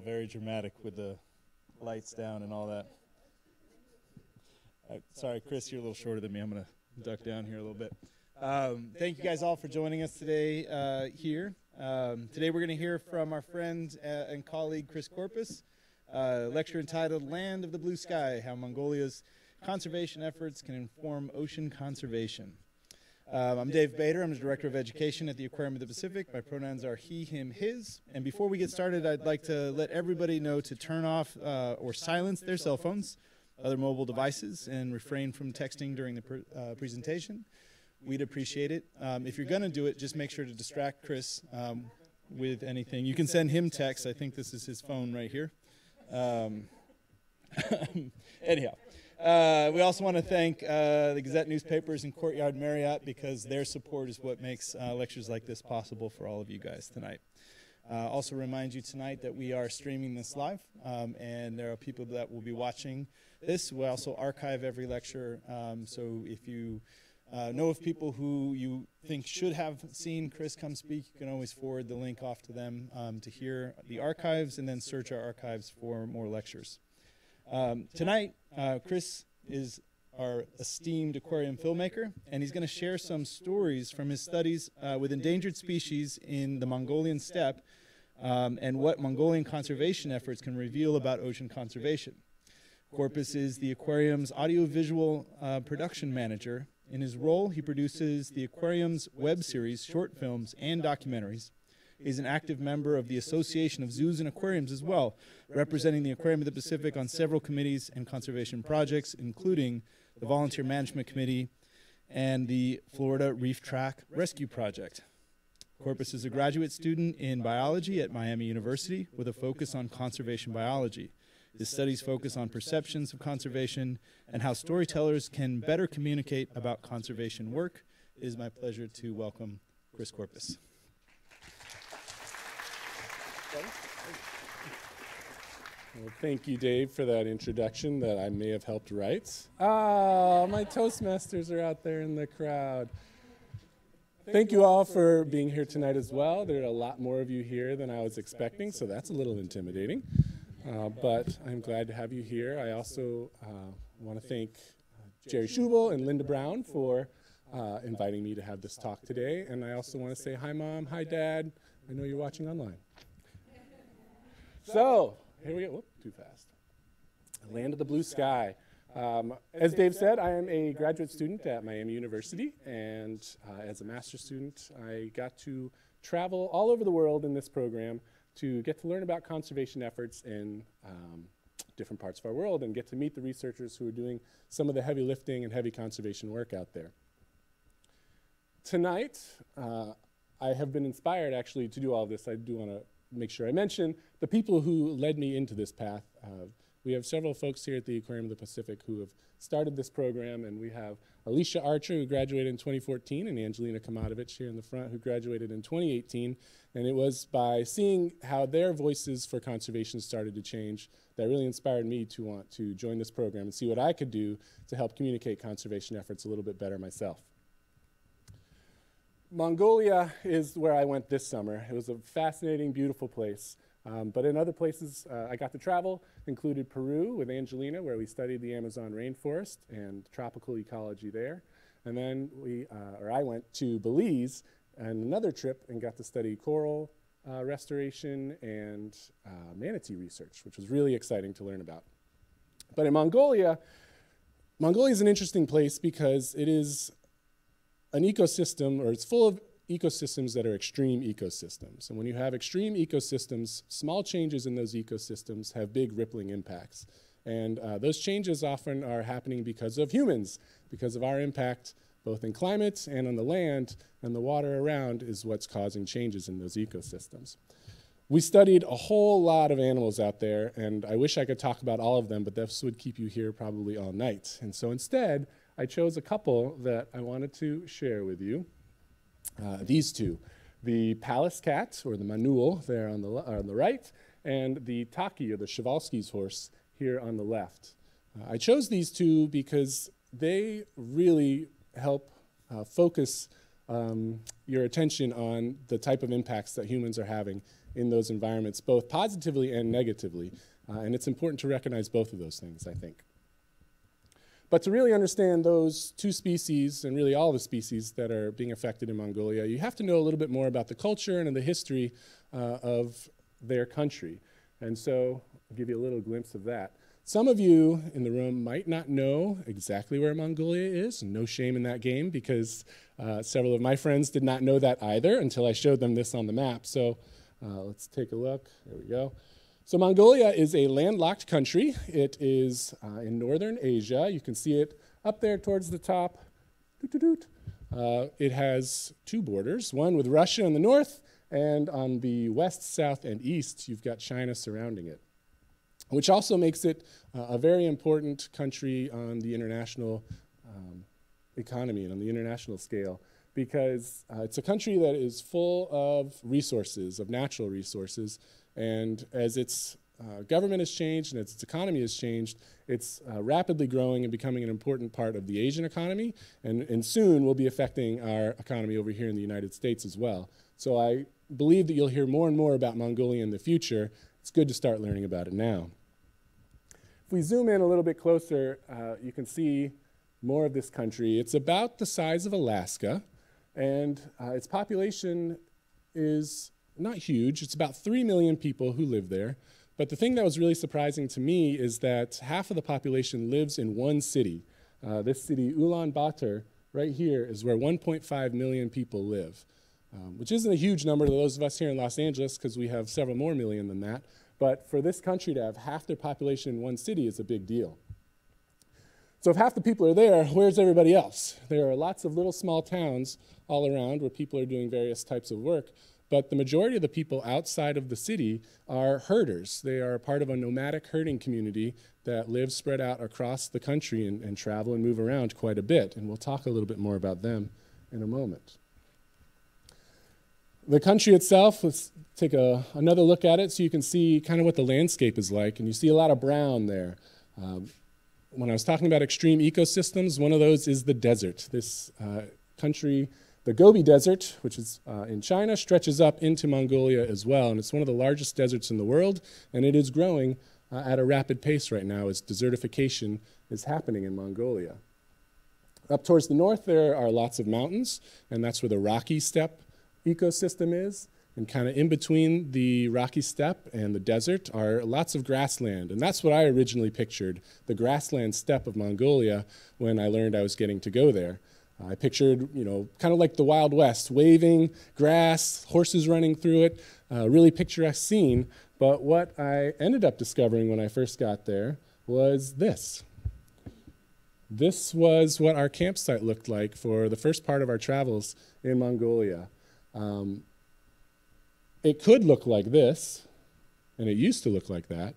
All very dramatic with the lights down and all that. Uh, sorry, Chris, you're a little shorter than me. I'm going to duck down here a little bit. Um, thank you guys all for joining us today uh, here. Um, today we're going to hear from our friend uh, and colleague Chris Korpis, uh, lecture entitled Land of the Blue Sky How Mongolia's Conservation Efforts Can Inform Ocean Conservation. Um, I'm Dave Bader. I'm the Director of Education at the Aquarium of the Pacific. My pronouns are he, him, his. And before we get started, I'd like to let everybody know to turn off uh, or silence their cell phones, other mobile devices, and refrain from texting during the pr- uh, presentation. We'd appreciate it. Um, if you're going to do it, just make sure to distract Chris um, with anything. You can send him text. I think this is his phone right here. Um, anyhow. Uh, we also want to thank uh, the Gazette newspapers and Courtyard Marriott because their support is what makes uh, lectures like this possible for all of you guys tonight. Uh, also remind you tonight that we are streaming this live, um, and there are people that will be watching this. We also archive every lecture, um, so if you uh, know of people who you think should have seen Chris come speak, you can always forward the link off to them um, to hear the archives and then search our archives for more lectures. Um, tonight, uh, Chris is our esteemed aquarium filmmaker, and he's going to share some stories from his studies uh, with endangered species in the Mongolian steppe um, and what Mongolian conservation efforts can reveal about ocean conservation. Korpis is the aquarium's audiovisual uh, production manager. In his role, he produces the aquarium's web series, short films, and documentaries is an active member of the Association of Zoos and Aquariums as well, representing the Aquarium of the Pacific on several committees and conservation projects, including the Volunteer Management Committee and the Florida Reef Tract Rescue Project. Korpis is a graduate student in biology at Miami University with a focus on conservation biology. His studies focus on perceptions of conservation and how storytellers can better communicate about conservation work. It is my pleasure to welcome Chris Korpis. Well, thank you, Dave, for that introduction that I may have helped write. Ah, my Toastmasters are out there in the crowd. Thank you all for being here tonight as well. There are a lot more of you here than I was expecting, so that's a little intimidating. Uh, but I'm glad to have you here. I also uh, want to thank uh, Jerry Schubel and Linda Brown for uh, inviting me to have this talk today. And I also want to say hi, Mom. Hi, Dad. I know you're watching online. So, here we go. Whoop, too fast. Land of the Blue Sky. Um, as Dave said, I am a graduate student at Miami University, and uh, as a master's student, I got to travel all over the world in this program to get to learn about conservation efforts in um, different parts of our world and get to meet the researchers who are doing some of the heavy lifting and heavy conservation work out there. Tonight, uh, I have been inspired actually to do all this. I do want to make sure I mention the people who led me into this path. Uh, we have several folks here at the Aquarium of the Pacific who have started this program, and we have Alicia Archer, who graduated in 2014, and Angelina Kamatovich here in the front, who graduated in 2018. And it was by seeing how their voices for conservation started to change that really inspired me to want to join this program and see what I could do to help communicate conservation efforts a little bit better myself. Mongolia is where I went this summer. It was a fascinating, beautiful place. Um, but in other places uh, I got to travel, included Peru with Angelina, where we studied the Amazon rainforest and tropical ecology there. And then we, uh, or I went to Belize and another trip and got to study coral uh, restoration and uh, manatee research, which was really exciting to learn about. But in Mongolia, Mongolia is an interesting place because it is an ecosystem, or it's full of ecosystems that are extreme ecosystems. And when you have extreme ecosystems, small changes in those ecosystems have big rippling impacts. And uh, those changes often are happening because of humans, because of our impact both in climate and on the land, and the water around is what's causing changes in those ecosystems. We studied a whole lot of animals out there, and I wish I could talk about all of them, but this would keep you here probably all night. And so instead, I chose a couple that I wanted to share with you. Uh, these two, the Pallas cat, or the Manul, there on the, on the right, and the Taki, or the Przewalski's horse, here on the left. Uh, I chose these two because they really help uh, focus um, your attention on the type of impacts that humans are having in those environments, both positively and negatively. Uh, and it's important to recognize both of those things, I think. But to really understand those two species, and really all the species that are being affected in Mongolia, you have to know a little bit more about the culture and the history uh, of their country. And so I'll give you a little glimpse of that. Some of you in the room might not know exactly where Mongolia is. No shame in that game because uh, several of my friends did not know that either until I showed them this on the map. So uh, let's take a look. There we go. So Mongolia is a landlocked country. It is uh, in northern Asia. You can see it up there towards the top. Uh, it has two borders, one with Russia in the north, and on the west, south, and east, you've got China surrounding it, which also makes it uh, a very important country on the international um, economy and on the international scale because uh, it's a country that is full of resources, of natural resources, and as its uh, government has changed and its economy has changed, it's uh, rapidly growing and becoming an important part of the Asian economy, and, and soon will be affecting our economy over here in the United States as well. So I believe that you'll hear more and more about Mongolia in the future. It's good to start learning about it now. If we zoom in a little bit closer, uh, you can see more of this country. It's about the size of Alaska, and uh, its population is not huge. It's about 3 million people who live there. But the thing that was really surprising to me is that half of the population lives in one city. Uh, this city, Ulaanbaatar, right here, is where 1.5 million people live, um, which isn't a huge number to those of us here in Los Angeles because we have several more million than that. But for this country to have half their population in one city is a big deal. So if half the people are there, where's everybody else? There are lots of little small towns all around where people are doing various types of work, but the majority of the people outside of the city are herders. They are part of a nomadic herding community that lives spread out across the country and, and travel and move around quite a bit. And we'll talk a little bit more about them in a moment. The country itself, let's take a, another look at it so you can see kind of what the landscape is like. And you see a lot of brown there. Um, when I was talking about extreme ecosystems, one of those is the desert. This uh, country the Gobi Desert, which is uh, in China, stretches up into Mongolia as well, and it's one of the largest deserts in the world, and it is growing uh, at a rapid pace right now as desertification is happening in Mongolia. Up towards the north, there are lots of mountains, and that's where the Rocky Steppe ecosystem is. And kind of in between the Rocky Steppe and the desert are lots of grassland. And that's what I originally pictured the grassland steppe of Mongolia when I learned I was getting to go there. I pictured, you know, kind of like the Wild West, waving, grass, horses running through it, uh, really picturesque scene. But what I ended up discovering when I first got there was this. This was what our campsite looked like for the first part of our travels in Mongolia. Um, it could look like this, and it used to look like that,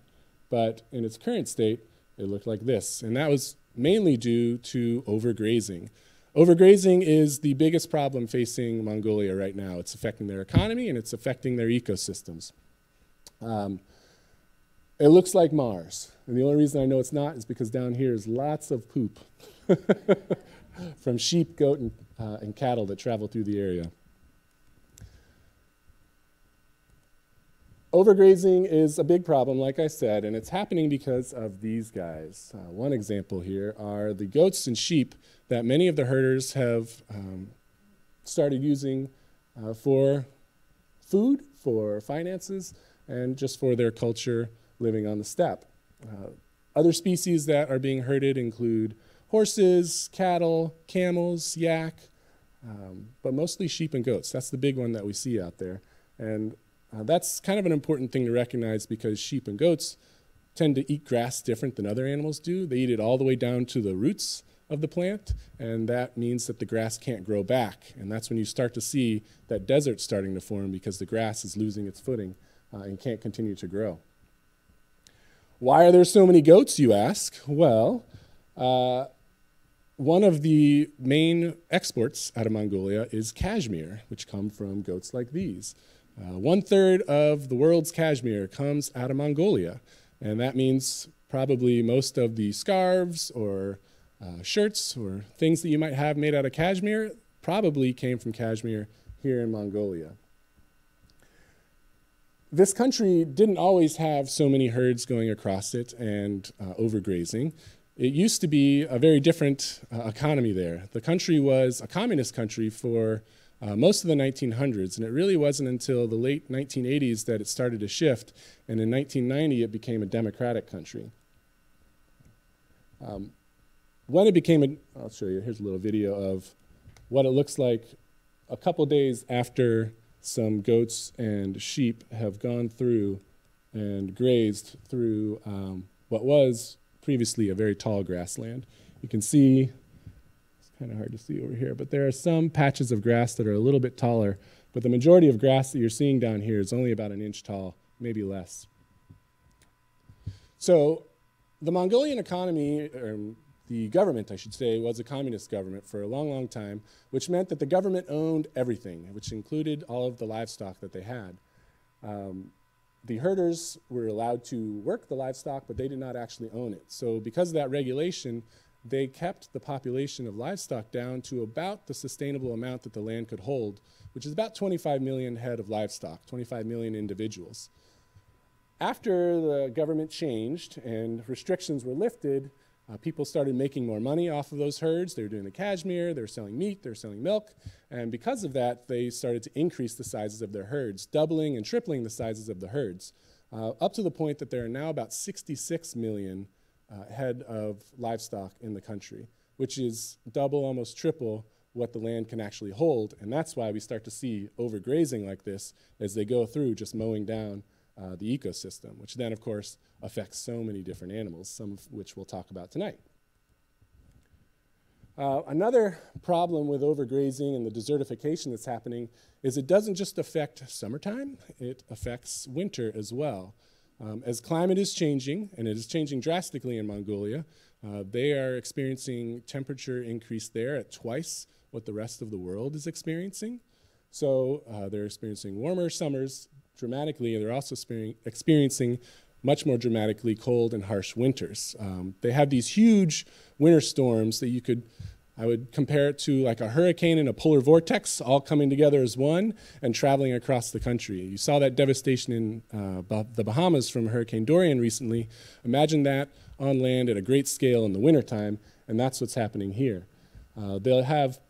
but in its current state, it looked like this. And that was mainly due to overgrazing. Overgrazing is the biggest problem facing Mongolia right now. It's affecting their economy and it's affecting their ecosystems. Um, it looks like Mars. And the only reason I know it's not is because down here is lots of poop from sheep, goat, and, uh, and cattle that travel through the area. Overgrazing is a big problem, like I said, and it's happening because of these guys. Uh, one example here are the goats and sheep that many of the herders have um, started using uh, for food, for finances, and just for their culture living on the steppe. Uh, other species that are being herded include horses, cattle, camels, yak, um, but mostly sheep and goats. That's the big one that we see out there. And uh, that's kind of an important thing to recognize because sheep and goats tend to eat grass different than other animals do. They eat it all the way down to the roots of the plant, and that means that the grass can't grow back. And that's when you start to see that desert starting to form because the grass is losing its footing uh, and can't continue to grow. Why are there so many goats, you ask? Well, uh, one of the main exports out of Mongolia is cashmere, which come from goats like these. Uh, one third of the world's cashmere comes out of Mongolia, and that means probably most of the scarves or uh, shirts or things that you might have made out of cashmere probably came from cashmere here in Mongolia. This country didn't always have so many herds going across it and uh, overgrazing. It used to be a very different uh, economy there. The country was a communist country for uh, most of the 1900s, and it really wasn't until the late 1980s that it started to shift, and in 1990 it became a democratic country. Um, when it became a, I'll show you, here's a little video of what it looks like a couple days after some goats and sheep have gone through and grazed through um, what was previously a very tall grassland. You can see, kind of hard to see over here, but there are some patches of grass that are a little bit taller, but the majority of grass that you're seeing down here is only about an inch tall, maybe less. So the Mongolian economy, or the government, I should say, was a communist government for a long, long time, which meant that the government owned everything, which included all of the livestock that they had. Um, the herders were allowed to work the livestock, but they did not actually own it. So, because of that regulation, they kept the population of livestock down to about the sustainable amount that the land could hold, which is about 25 million head of livestock, 25 million individuals. After the government changed and restrictions were lifted, uh, people started making more money off of those herds. They were doing the cashmere, they were selling meat, they were selling milk, and because of that, they started to increase the sizes of their herds, doubling and tripling the sizes of the herds, uh, up to the point that there are now about 66 million uh, head of livestock in the country, which is double, almost triple what the land can actually hold. And that's why we start to see overgrazing like this as they go through just mowing down uh, the ecosystem, which then, of course, affects so many different animals, some of which we'll talk about tonight. Uh, another problem with overgrazing and the desertification that's happening is it doesn't just affect summertime, it affects winter as well. Um, as climate is changing, and it is changing drastically in Mongolia, uh, they are experiencing temperature increase there at twice what the rest of the world is experiencing. So uh, they're experiencing warmer summers, dramatically, and they're also experiencing much more dramatically cold and harsh winters. Um, they have these huge winter storms that you could, I would compare it to like a hurricane and a polar vortex all coming together as one and traveling across the country. You saw that devastation in uh, the Bahamas from Hurricane Dorian recently. Imagine that on land at a great scale in the wintertime, and that's what's happening here. Uh, they'll have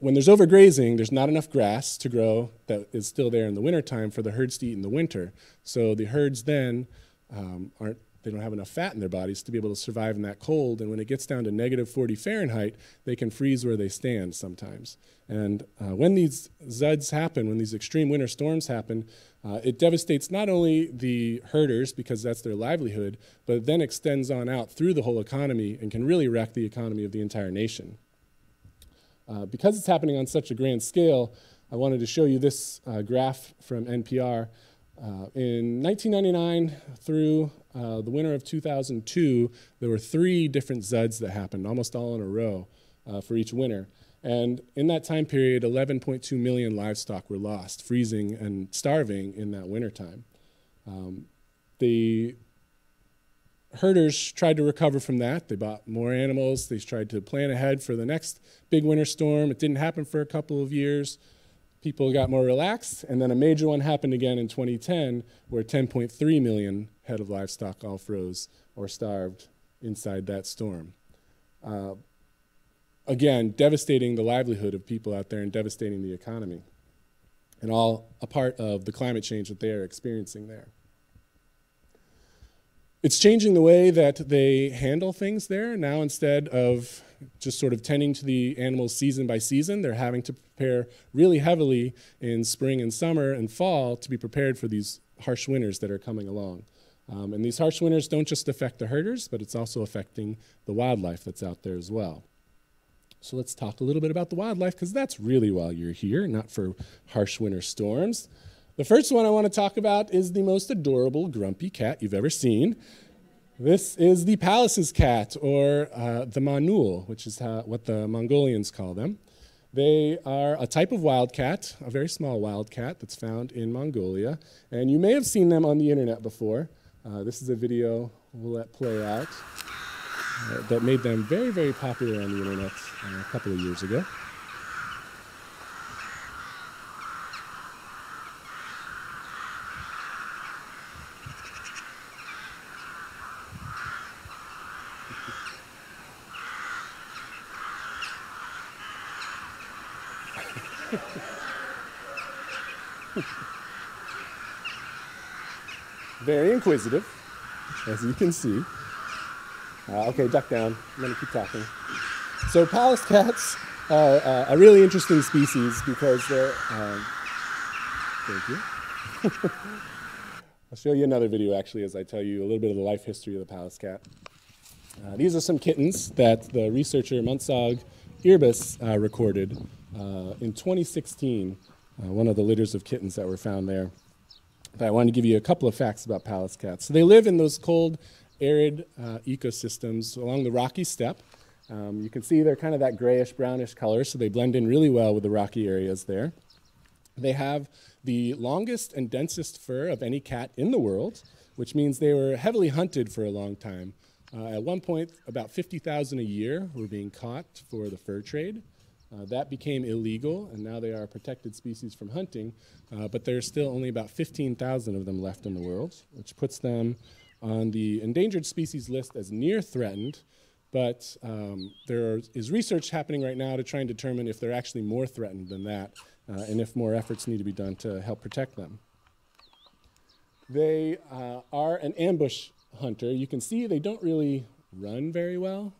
when there's overgrazing, there's not enough grass to grow that is still there in the wintertime for the herds to eat in the winter. So the herds then um, aren't, they don't have enough fat in their bodies to be able to survive in that cold. And when it gets down to negative 40 Fahrenheit, they can freeze where they stand sometimes. And uh, when these zuds happen, when these extreme winter storms happen, uh, it devastates not only the herders because that's their livelihood, but it then extends on out through the whole economy and can really wreck the economy of the entire nation. Uh, because it's happening on such a grand scale, I wanted to show you this uh, graph from NPR. Uh, in 1999 through uh, the winter of 2002, there were three different ZUDs that happened, almost all in a row uh, for each winter. And in that time period, 11.2 million livestock were lost, freezing and starving in that wintertime. Um, the herders tried to recover from that. They bought more animals. They tried to plan ahead for the next big winter storm. It didn't happen for a couple of years. People got more relaxed, and then a major one happened again in 2010 where 10.3 million head of livestock all froze or starved inside that storm. Uh, again, devastating the livelihood of people out there and devastating the economy, and all a part of the climate change that they are experiencing there. It's changing the way that they handle things there. Now, instead of just sort of tending to the animals season by season, they're having to prepare really heavily in spring and summer and fall to be prepared for these harsh winters that are coming along. Um, and these harsh winters don't just affect the herders, but it's also affecting the wildlife that's out there as well. So let's talk a little bit about the wildlife because that's really why you're here, not for harsh winter storms. The first one I want to talk about is the most adorable grumpy cat you've ever seen. This is the Pallas's cat, or uh, the Manul, which is how, what the Mongolians call them. They are a type of wildcat, a very small wildcat that's found in Mongolia. And you may have seen them on the internet before. Uh, this is a video we'll let play out uh, that made them very, very popular on the internet uh, a couple of years ago. very inquisitive, as you can see. Uh, okay, duck down. I'm going to keep talking. So Pallas cats are uh, a really interesting species because they're. Um, thank you. I'll show you another video actually as I tell you a little bit of the life history of the Pallas cat. Uh, these are some kittens that the researcher Muntsag Irbas uh, recorded uh, in 2016, uh, one of the litters of kittens that were found there. But I wanted to give you a couple of facts about Pallas cats. So they live in those cold, arid uh, ecosystems along the rocky steppe. Um, you can see they're kind of that grayish brownish color, so they blend in really well with the rocky areas there. They have the longest and densest fur of any cat in the world, which means they were heavily hunted for a long time. Uh, at one point, about 50,000 a year were being caught for the fur trade. Uh, that became illegal, and now they are a protected species from hunting, uh, but there's still only about 15,000 of them left in the world, which puts them on the endangered species list as near threatened, but um, there is research happening right now to try and determine if they're actually more threatened than that, uh, and if more efforts need to be done to help protect them. They uh, are an ambush hunter. You can see they don't really run very well.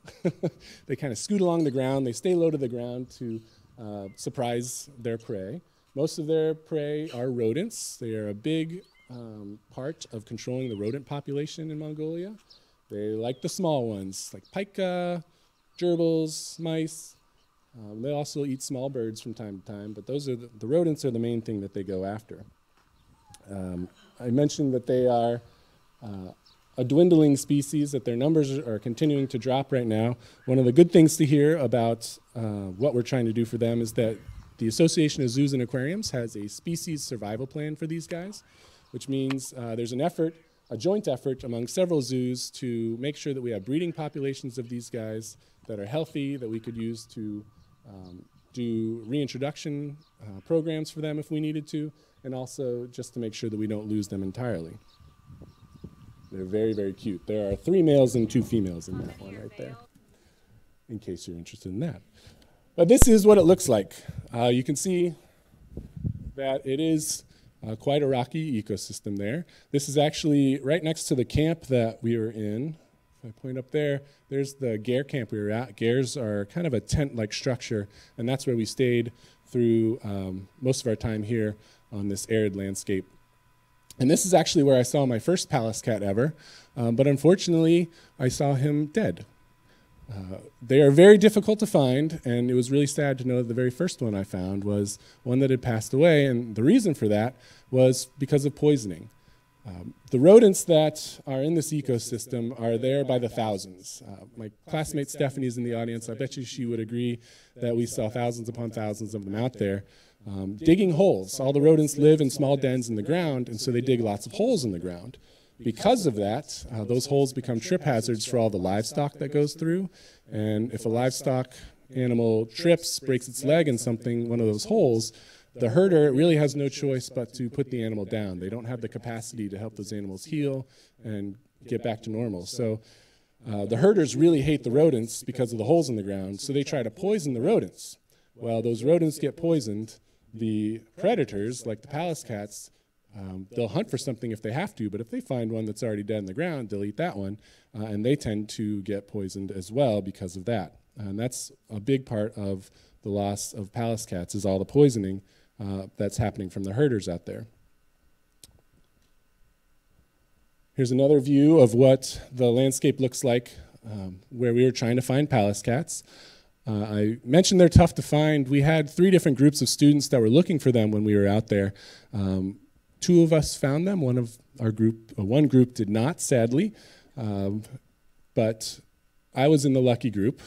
they kind of scoot along the ground. They stay low to the ground to uh, surprise their prey. Most of their prey are rodents. They are a big um, part of controlling the rodent population in Mongolia. They like the small ones, like pika, gerbils, mice. Um, they also eat small birds from time to time, but those are the, the rodents are the main thing that they go after. Um, I mentioned that they are uh, a dwindling species, that their numbers are continuing to drop right now. One of the good things to hear about uh, what we're trying to do for them is that the Association of Zoos and Aquariums has a species survival plan for these guys, which means uh, there's an effort, a joint effort among several zoos to make sure that we have breeding populations of these guys that are healthy, that we could use to um, do reintroduction uh, programs for them if we needed to, and also just to make sure that we don't lose them entirely. They're very, very cute. There are three males and two females in that one right there, in case you're interested in that. But this is what it looks like. Uh, you can see that it is uh, quite a rocky ecosystem there. This is actually right next to the camp that we were in. If I point up there, there's the Ger camp we were at. Gers are kind of a tent-like structure, and that's where we stayed through um, most of our time here on this arid landscape. And this is actually where I saw my first Pallas cat ever, um, but unfortunately, I saw him dead. Uh, they are very difficult to find, and it was really sad to know that the very first one I found was one that had passed away, and the reason for that was because of poisoning. Um, the rodents that are in this ecosystem are there by the thousands. Uh, my classmate Stephanie is in the audience. I bet you she would agree that we saw thousands upon thousands of them out there. Um, digging holes. All the rodents live in small dens in the ground, and so they dig lots of holes in the ground. Because of that, uh, those holes become trip hazards for all the livestock that goes through. And if a livestock animal trips, breaks its leg in something, one of those holes, the herder really has no choice but to put the animal down. They don't have the capacity to help those animals heal and get back to normal. So uh, the herders really hate the rodents because of the holes in the ground, so they try to poison the rodents. Well, those rodents get poisoned, the predators, like the Pallas cats, um, they'll hunt for something if they have to, but if they find one that's already dead in the ground, they'll eat that one, uh, and they tend to get poisoned as well because of that. And that's a big part of the loss of Pallas cats is all the poisoning uh, that's happening from the herders out there. Here's another view of what the landscape looks like um, where we were trying to find Pallas cats. Uh, I mentioned they're tough to find. We had three different groups of students that were looking for them when we were out there. Um, two of us found them. One of our group, uh, one group did not, sadly. Um, but I was in the lucky group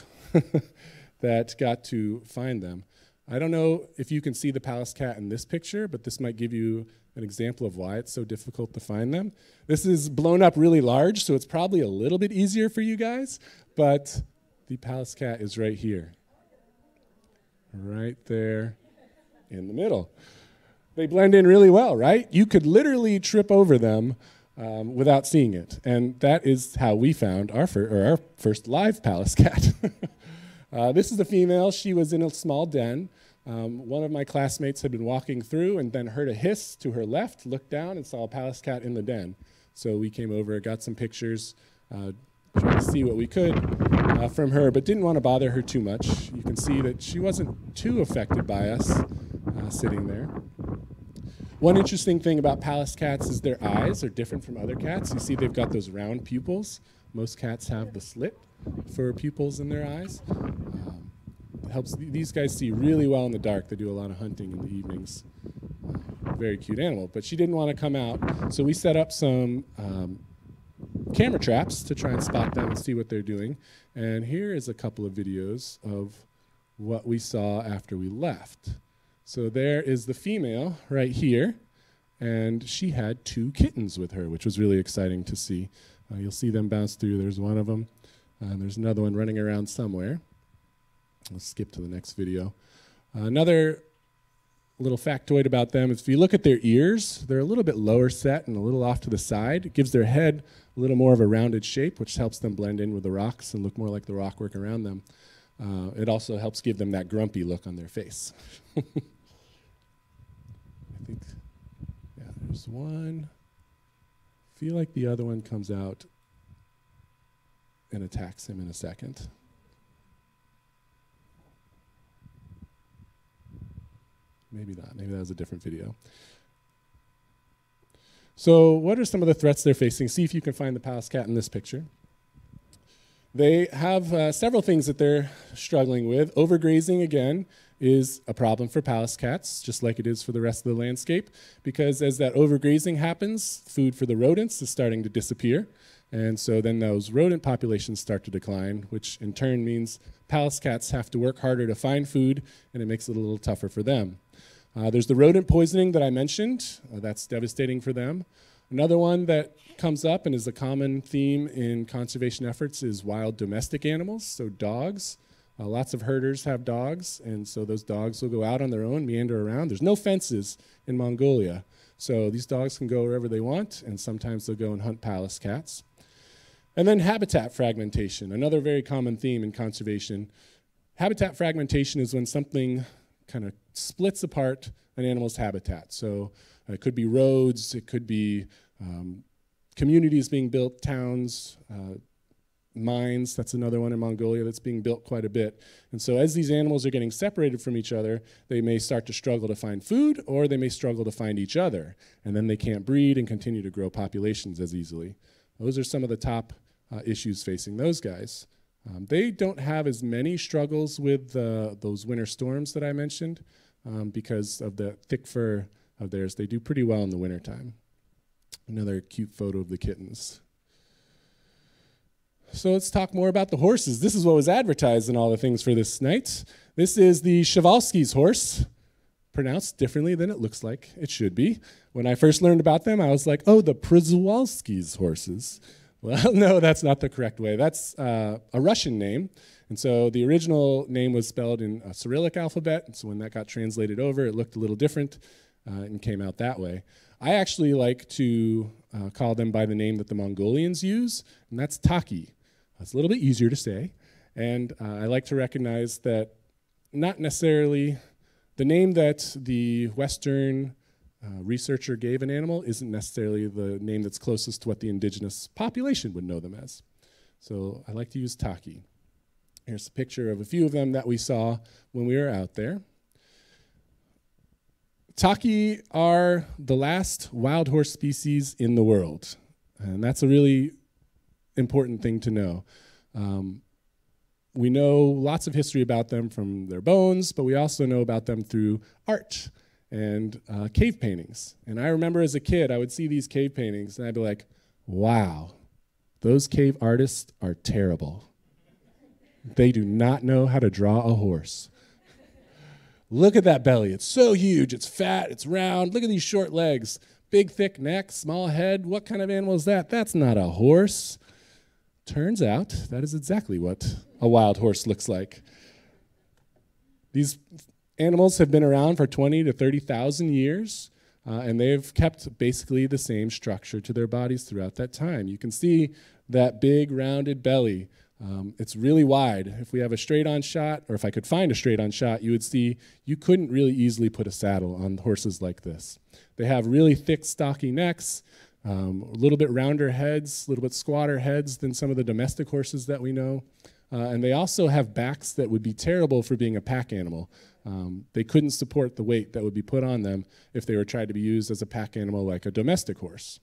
that got to find them. I don't know if you can see the Pallas cat in this picture, but this might give you an example of why it's so difficult to find them. This is blown up really large, so it's probably a little bit easier for you guys, but the Pallas cat is right here. Right there in the middle. They blend in really well, right? You could literally trip over them um, without seeing it. And that is how we found our, fir- our first live Pallas cat. uh, this is a female. She was in a small den. Um, one of my classmates had been walking through and then heard a hiss to her left, looked down, and saw a Pallas cat in the den. So we came over, got some pictures, uh, tried to see what we could uh, from her, but didn't want to bother her too much. You can see that she wasn't too affected by us uh, sitting there. One interesting thing about Pallas cats is their eyes are different from other cats. You see they've got those round pupils. Most cats have the slit for pupils in their eyes. Um, helps these guys see really well in the dark. They do a lot of hunting in the evenings. Very cute animal, but she didn't want to come out, so we set up some um, camera traps to try and spot them and see what they're doing. And here is a couple of videos of what we saw after we left. So there is the female right here, and she had two kittens with her, which was really exciting to see. Uh, you'll see them bounce through. There's one of them, and there's another one running around somewhere. Let's skip to the next video. Uh, another little factoid about them is if you look at their ears, they're a little bit lower set and a little off to the side. It gives their head a little more of a rounded shape, which helps them blend in with the rocks and look more like the rockwork around them. Uh, it also helps give them that grumpy look on their face. I think, yeah, there's one. feel like the other one comes out and attacks him in a second. Maybe not. Maybe that was a different video. So, what are some of the threats they're facing? See if you can find the Pallas cat in this picture. They have uh, several things that they're struggling with. Overgrazing, again, is a problem for Pallas cats, just like it is for the rest of the landscape, because as that overgrazing happens, food for the rodents is starting to disappear. And so then those rodent populations start to decline, which in turn means Pallas cats have to work harder to find food, and it makes it a little tougher for them. Uh, there's the rodent poisoning that I mentioned. Uh, that's devastating for them. Another one that comes up and is a common theme in conservation efforts is wild domestic animals, so dogs. Uh, lots of herders have dogs, and so those dogs will go out on their own, meander around. There's no fences in Mongolia, so these dogs can go wherever they want, and sometimes they'll go and hunt Pallas cats. And then habitat fragmentation, another very common theme in conservation. Habitat fragmentation is when something kind of splits apart an animal's habitat. So it could be roads, it could be um, communities being built, towns, uh, mines. That's another one in Mongolia that's being built quite a bit. And so as these animals are getting separated from each other, they may start to struggle to find food or they may struggle to find each other. And then they can't breed and continue to grow populations as easily. Those are some of the top uh, issues facing those guys. Um, they don't have as many struggles with uh, those winter storms that I mentioned um, because of the thick fur of theirs. They do pretty well in the wintertime. Another cute photo of the kittens. So let's talk more about the horses. This is what was advertised in all the things for this night. This is the Przewalski's horse, pronounced differently than it looks like it should be. When I first learned about them, I was like, oh, the Przewalski's horses. Well, no, that's not the correct way. That's uh, a Russian name. And so the original name was spelled in a Cyrillic alphabet. So when that got translated over, it looked a little different uh, and came out that way. I actually like to uh, call them by the name that the Mongolians use, and that's Taki. It's a little bit easier to say. And uh, I like to recognize that not necessarily the name that the Western uh, researcher gave an animal isn't necessarily the name that's closest to what the indigenous population would know them as. So I like to use Taki. Here's a picture of a few of them that we saw when we were out there. Taki are the last wild horse species in the world, and that's a really important thing to know. Um, we know lots of history about them from their bones, but we also know about them through art and uh, cave paintings. And I remember as a kid, I would see these cave paintings and I'd be like, wow, those cave artists are terrible. They do not know how to draw a horse. Look at that belly. It's so huge. It's fat. It's round. Look at these short legs. Big, thick neck, small head. What kind of animal is that? That's not a horse. Turns out that is exactly what a wild horse looks like. These animals have been around for 20 to 30,000 years, uh, and they've kept basically the same structure to their bodies throughout that time. You can see that big rounded belly. Um, it's really wide. If we have a straight on shot, or if I could find a straight on shot, you would see you couldn't really easily put a saddle on horses like this. They have really thick, stocky necks. um, a little bit rounder heads, a little bit squatter heads than some of the domestic horses that we know. Uh, and they also have backs that would be terrible for being a pack animal. Um, they couldn't support the weight that would be put on them if they were tried to be used as a pack animal like a domestic horse.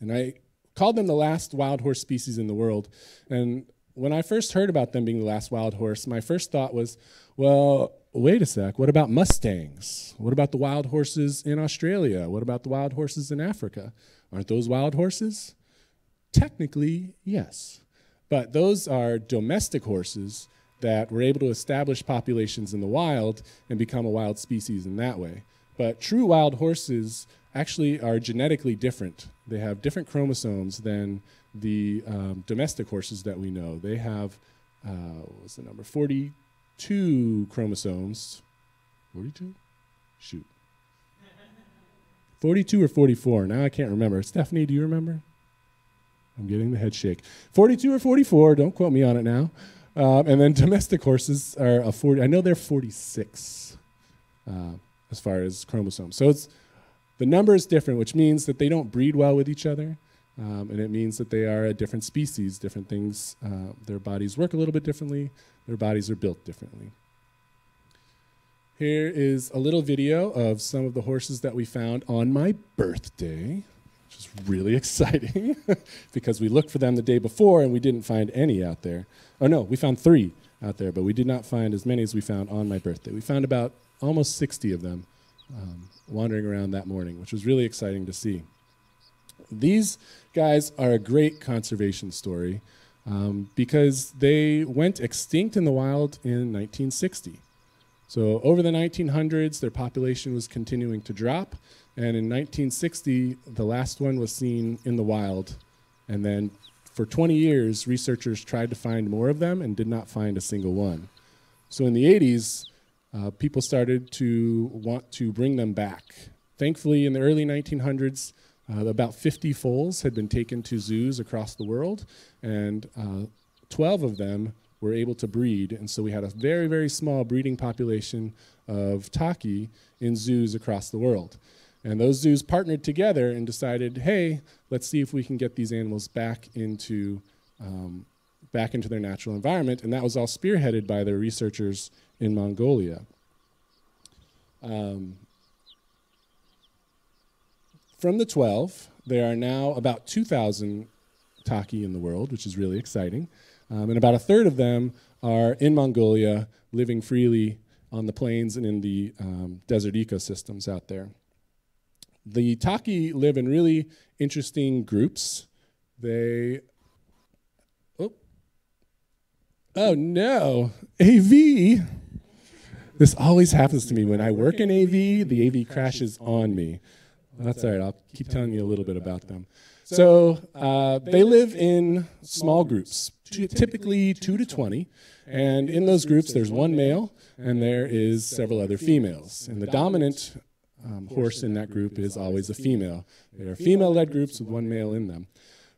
And I called them the last wild horse species in the world. And when I first heard about them being the last wild horse, my first thought was, well, wait a sec, what about Mustangs? What about the wild horses in Australia? What about the wild horses in Africa? Aren't those wild horses? Technically, yes. But those are domestic horses that were able to establish populations in the wild and become a wild species in that way. But true wild horses actually are genetically different. They have different chromosomes than the um, domestic horses that we know. They have, uh, what was the number? 42 chromosomes. 42? Shoot. 42 or 44. Now I can't remember. Stephanie, do you remember? I'm getting the head shake. 42 or 44, don't quote me on it now. Um, and then domestic horses are a 40, I know they're 46 uh, as far as chromosomes. So it's, the number is different, which means that they don't breed well with each other. Um, and it means that they are a different species, different things. Uh, their bodies work a little bit differently, their bodies are built differently. Here is a little video of some of the horses that we found on my birthday which is really exciting because we looked for them the day before and we didn't find any out there. Oh no, we found three out there, but we did not find as many as we found on my birthday. We found about almost 60 of them um, wandering around that morning, which was really exciting to see. These guys are a great conservation story um, because they went extinct in the wild in 1960. So over the 1900s, their population was continuing to drop, and in 1960, the last one was seen in the wild. And then for 20 years, researchers tried to find more of them and did not find a single one. So in the 80s, uh, people started to want to bring them back. Thankfully, in the early 1900s, uh, about 50 foals had been taken to zoos across the world, and uh, 12 of them were able to breed. And so we had a very, very small breeding population of taki in zoos across the world. And those zoos partnered together and decided, hey, let's see if we can get these animals back into, um, back into their natural environment. And that was all spearheaded by their researchers in Mongolia. Um, from the 12, there are now about 2,000 taki in the world, which is really exciting. Um, and about a third of them are in Mongolia, living freely on the plains and in the um, desert ecosystems out there. The Taki live in really interesting groups. They, oh, oh no, AV. This always happens to me when I work in AV, the AV crashes on me. That's all right, I'll keep telling you a little bit about them. So uh, they live in small groups, typically two to 20. And in those groups, there's one male and there is several other females. And the dominant um, horse in that group is always a female. They are female led groups with one male in them.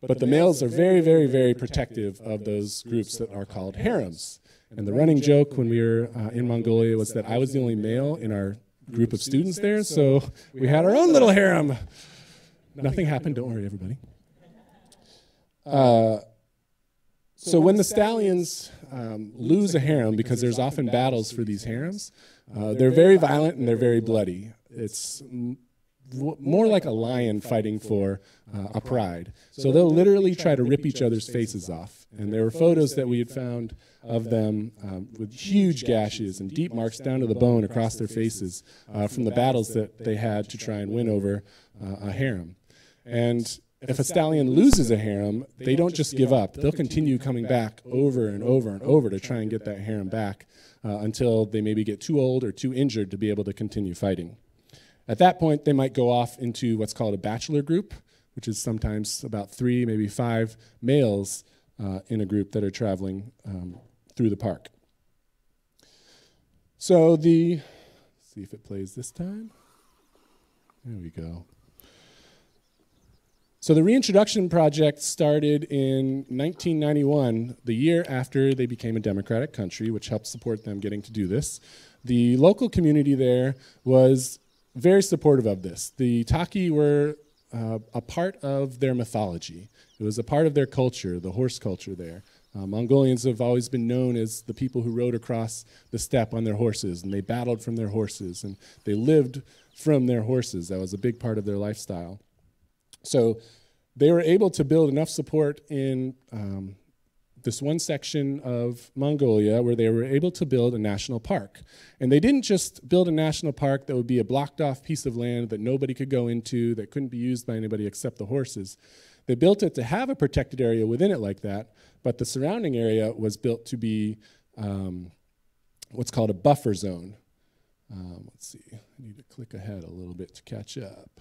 But the males are very, very, very protective of those groups that are called harems. And the running joke when we were uh, in Mongolia was that I was the only male in our group of students there, so we had our own little harem. Nothing happened, don't worry, everybody. Uh, so when the stallions um, lose a harem, because there's often battles for these harems, uh, they're very violent and they're very bloody. It's more like a lion fighting for uh, a pride. So they'll literally try to rip each other's faces off. And there were photos that we had found of them um, with huge gashes and deep marks down to the bone across their faces uh, from the battles that they had to try and win over uh, a harem. And if a stallion loses a harem, they don't just give up. They'll continue coming back over and over and over to try and get that harem back uh, until they maybe get too old or too injured to be able to continue fighting. At that point, they might go off into what's called a bachelor group, which is sometimes about three, maybe five males uh, in a group that are traveling um, through the park. So the, see if it plays this time. There we go. So the reintroduction project started in 1991, the year after they became a democratic country, which helped support them getting to do this. The local community there was very supportive of this. The Taki were uh, a part of their mythology. It was a part of their culture, the horse culture there. Uh, Mongolians have always been known as the people who rode across the steppe on their horses, and they battled from their horses, and they lived from their horses. That was a big part of their lifestyle. So they were able to build enough support in um, this one section of Mongolia where they were able to build a national park. And they didn't just build a national park that would be a blocked off piece of land that nobody could go into, that couldn't be used by anybody except the horses. They built it to have a protected area within it like that, but the surrounding area was built to be um, what's called a buffer zone. Um, let's see, I need to click ahead a little bit to catch up.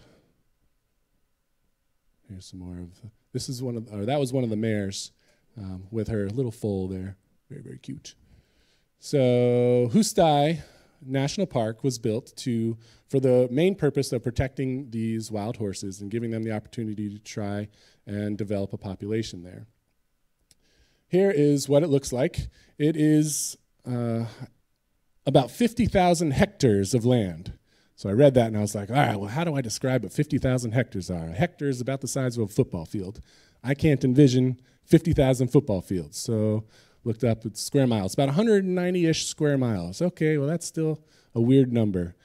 Here's some more of the, this is one of, or that was one of the mares um, with her little foal there. Very, very cute. So Hustai National Park was built to, for the main purpose of protecting these wild horses and giving them the opportunity to try and develop a population there. Here is what it looks like. It is uh, about 50,000 hectares of land. So I read that and I was like, all right, well, how do I describe what 50,000 hectares are? A hectare is about the size of a football field. I can't envision 50,000 football fields. So looked up it's square miles, about 190-ish square miles. Okay, well that's still a weird number.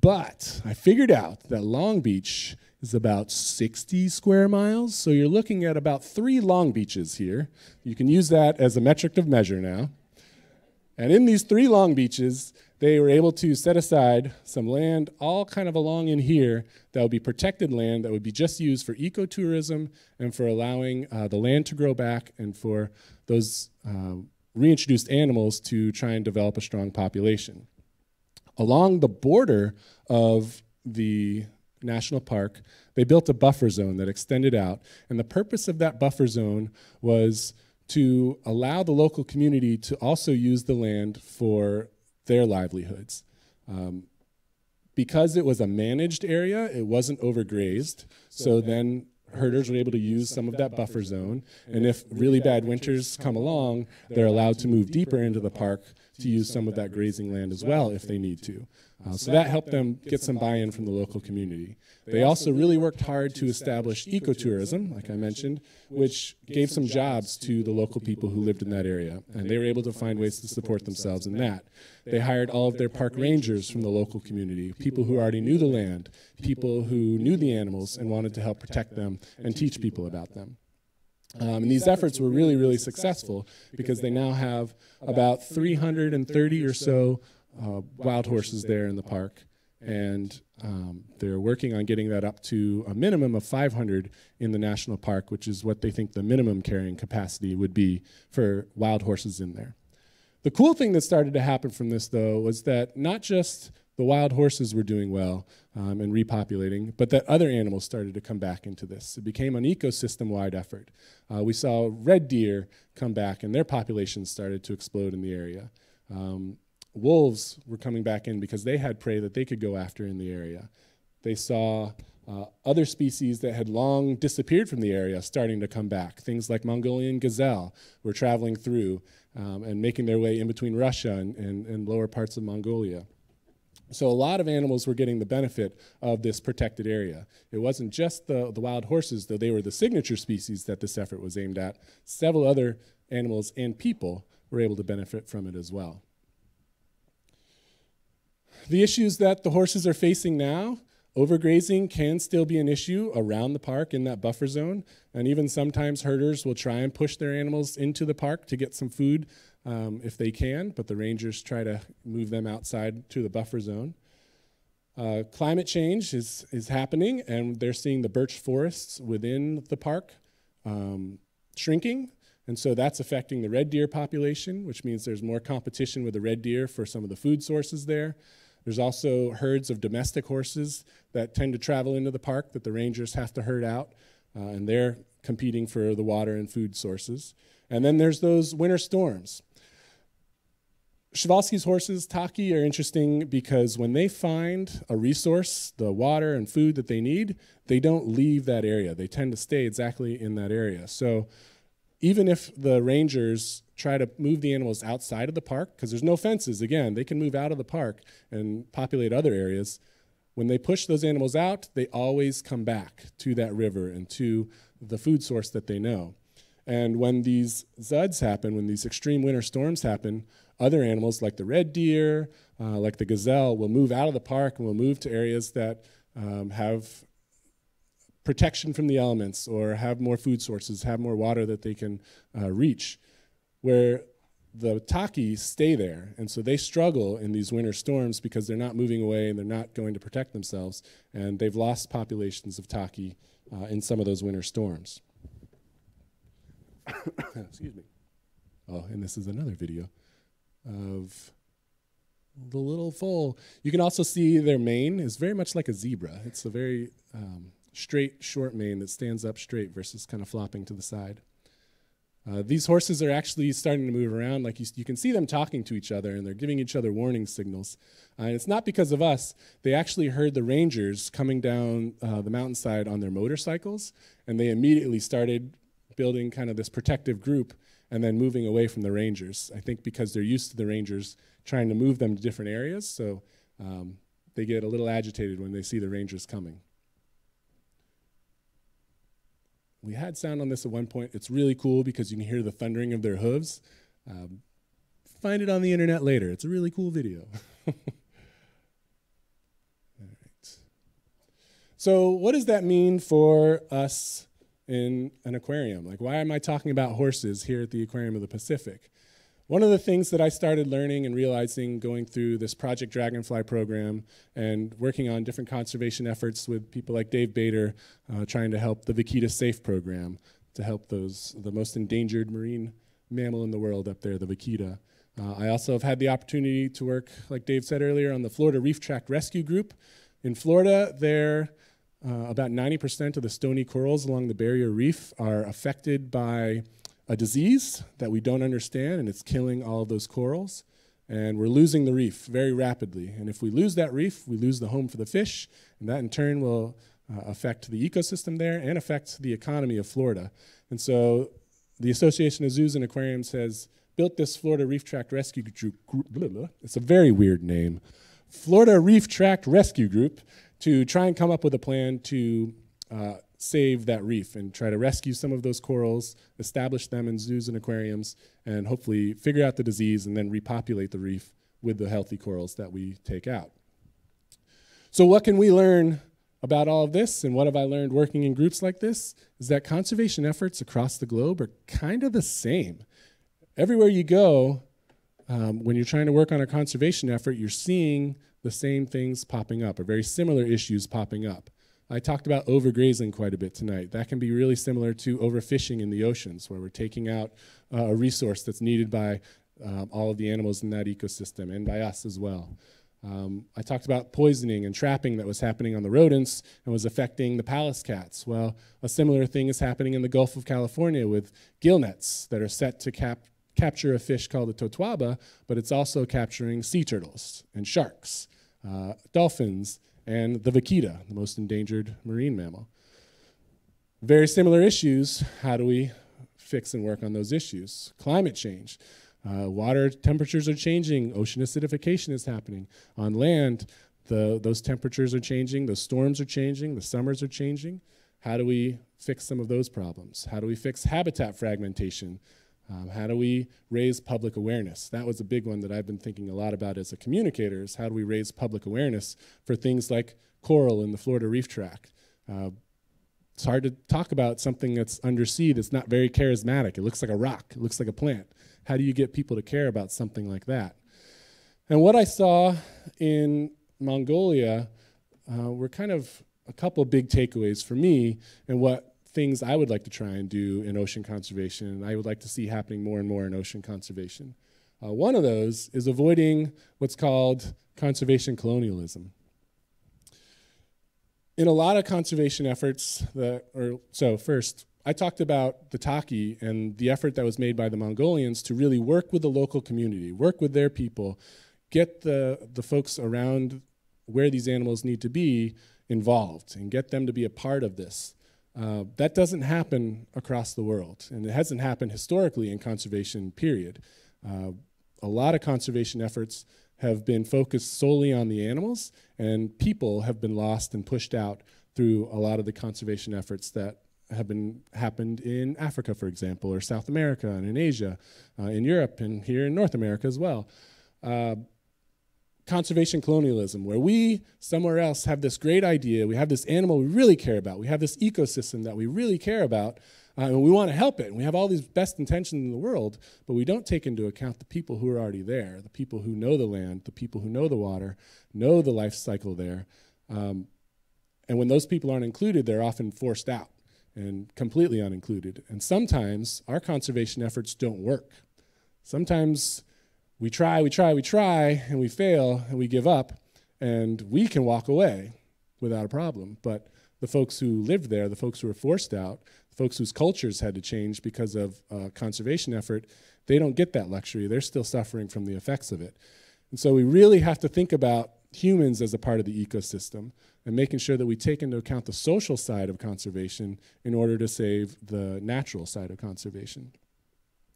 But I figured out that Long Beach is about 60 square miles. So you're looking at about three Long Beaches here. You can use that as a metric of measure now. And in these three Long Beaches, they were able to set aside some land all kind of along in here that would be protected land that would be just used for ecotourism and for allowing uh, the land to grow back and for those uh, reintroduced animals to try and develop a strong population. Along the border of the national park, they built a buffer zone that extended out. And the purpose of that buffer zone was to allow the local community to also use the land for their livelihoods. Um, because it was a managed area, it wasn't overgrazed. So then herders were able to use some of that buffer zone. And if really bad winters come along, they're allowed to move deeper into the park to use some of that grazing land as well if they need to. Uh, so that helped them get some buy-in from the local community. They also really worked hard to establish ecotourism, like I mentioned, which gave some jobs to the local people who lived in that area, and they were able to find ways to support themselves in that. They hired all of their park rangers from the local community, people who already knew the land, people who knew the animals and wanted to help protect them and teach people about them. Um, and these efforts were really, really successful because they now have about 330 or so uh, wild horses there in the park. And um, they're working on getting that up to a minimum of 500 in the national park, which is what they think the minimum carrying capacity would be for wild horses in there. The cool thing that started to happen from this, though, was that not just the wild horses were doing well um, and repopulating, but that other animals started to come back into this. It became an ecosystem wide effort. Uh, we saw red deer come back, and their populations started to explode in the area. Um, wolves were coming back in because they had prey that they could go after in the area. They saw uh, other species that had long disappeared from the area starting to come back. Things like Mongolian gazelle were traveling through um, and making their way in between Russia and, and, and lower parts of Mongolia. So a lot of animals were getting the benefit of this protected area. It wasn't just the, the wild horses, though they were the signature species that this effort was aimed at. Several other animals and people were able to benefit from it as well. The issues that the horses are facing now, overgrazing can still be an issue around the park in that buffer zone. And even sometimes herders will try and push their animals into the park to get some food um, if they can, but the rangers try to move them outside to the buffer zone. Uh, climate change is, is happening, and they're seeing the birch forests within the park um, shrinking. And so that's affecting the red deer population, which means there's more competition with the red deer for some of the food sources there. There's also herds of domestic horses that tend to travel into the park that the rangers have to herd out, uh, and they're competing for the water and food sources. And then there's those winter storms. Przewalski's horses, Taki, are interesting because when they find a resource, the water and food that they need, they don't leave that area. They tend to stay exactly in that area. So even if the rangers try to move the animals outside of the park because there's no fences. Again, they can move out of the park and populate other areas. when they push those animals out, they always come back to that river and to the food source that they know. And when these zuds happen, when these extreme winter storms happen, other animals like the red deer, uh, like the gazelle, will move out of the park and will move to areas that um, have protection from the elements or have more food sources, have more water that they can uh, reach. Where the taki stay there, and so they struggle in these winter storms because they're not moving away and they're not going to protect themselves, and they've lost populations of taki uh, in some of those winter storms. Excuse me. Oh, and this is another video of the little foal. You can also see their mane is very much like a zebra. It's a very um, straight, short mane that stands up straight versus kind of flopping to the side. Uh, these horses are actually starting to move around. Like you, you, can see them talking to each other, and they're giving each other warning signals. Uh, and it's not because of us. They actually heard the rangers coming down uh, the mountainside on their motorcycles, and they immediately started building kind of this protective group and then moving away from the rangers. I think because they're used to the rangers trying to move them to different areas, so um, they get a little agitated when they see the rangers coming. We had sound on this at one point. It's really cool because you can hear the thundering of their hooves. Um, find it on the internet later. It's a really cool video. All right. So, what does that mean for us in an aquarium? Like, why am I talking about horses here at the Aquarium of the Pacific? One of the things that I started learning and realizing going through this Project Dragonfly program and working on different conservation efforts with people like Dave Bader, uh, trying to help the Vaquita Safe program to help those the most endangered marine mammal in the world up there, the vaquita. Uh, I also have had the opportunity to work, like Dave said earlier, on the Florida Reef Tract Rescue Group. In Florida, there uh, about 90% of the stony corals along the barrier reef are affected by a disease that we don't understand, and it's killing all of those corals. And we're losing the reef very rapidly. And if we lose that reef, we lose the home for the fish, and that in turn will uh, affect the ecosystem there and affect the economy of Florida. And so the Association of Zoos and Aquariums has built this Florida Reef Tract Rescue Group. It's a very weird name. Florida Reef Tract Rescue Group to try and come up with a plan to uh, save that reef and try to rescue some of those corals, establish them in zoos and aquariums, and hopefully figure out the disease and then repopulate the reef with the healthy corals that we take out. So, what can we learn about all of this and what have I learned working in groups like this? Is that conservation efforts across the globe are kind of the same. Everywhere you go, um, when you're trying to work on a conservation effort, you're seeing the same things popping up or very similar issues popping up. I talked about overgrazing quite a bit tonight. That can be really similar to overfishing in the oceans, where we're taking out uh, a resource that's needed by um, all of the animals in that ecosystem and by us as well. Um, I talked about poisoning and trapping that was happening on the rodents and was affecting the Pallas cats. Well, a similar thing is happening in the Gulf of California with gill nets that are set to cap capture a fish called the totoaba, but it's also capturing sea turtles and sharks, uh, dolphins, and the vaquita, the most endangered marine mammal. Very similar issues. How do we fix and work on those issues? Climate change. Uh, water temperatures are changing, ocean acidification is happening. On land, the, those temperatures are changing, the storms are changing, the summers are changing. How do we fix some of those problems? How do we fix habitat fragmentation? Um, how do we raise public awareness? That was a big one that I've been thinking a lot about as a communicator is how do we raise public awareness for things like coral in the Florida Reef Tract? Uh, it's hard to talk about something that's undersea that's not very charismatic. It looks like a rock, it looks like a plant. How do you get people to care about something like that? And what I saw in Mongolia uh, were kind of a couple big takeaways for me and what things I would like to try and do in ocean conservation, and I would like to see happening more and more in ocean conservation. Uh, one of those is avoiding what's called conservation colonialism. In a lot of conservation efforts, that, or so first, I talked about the Taki and the effort that was made by the Mongolians to really work with the local community, work with their people, get the, the folks around where these animals need to be involved and get them to be a part of this. Uh, that doesn't happen across the world, and it hasn't happened historically in conservation, period. Uh, a lot of conservation efforts have been focused solely on the animals, and people have been lost and pushed out through a lot of the conservation efforts that have been happened in Africa, for example, or South America and in Asia, uh, in Europe, and here in North America as well. Conservation colonialism, where we somewhere else have this great idea, we have this animal we really care about, we have this ecosystem that we really care about, uh, and we want to help it. And we have all these best intentions in the world, but we don't take into account the people who are already there, the people who know the land, the people who know the water, know the life cycle there. Um, and when those people aren't included, they're often forced out and completely unincluded. And sometimes our conservation efforts don't work. Sometimes we try, we try, we try, and we fail, and we give up, and we can walk away without a problem. But the folks who lived there, the folks who were forced out, the folks whose cultures had to change because of uh, conservation effort, they don't get that luxury. They're still suffering from the effects of it. And so we really have to think about humans as a part of the ecosystem and making sure that we take into account the social side of conservation in order to save the natural side of conservation.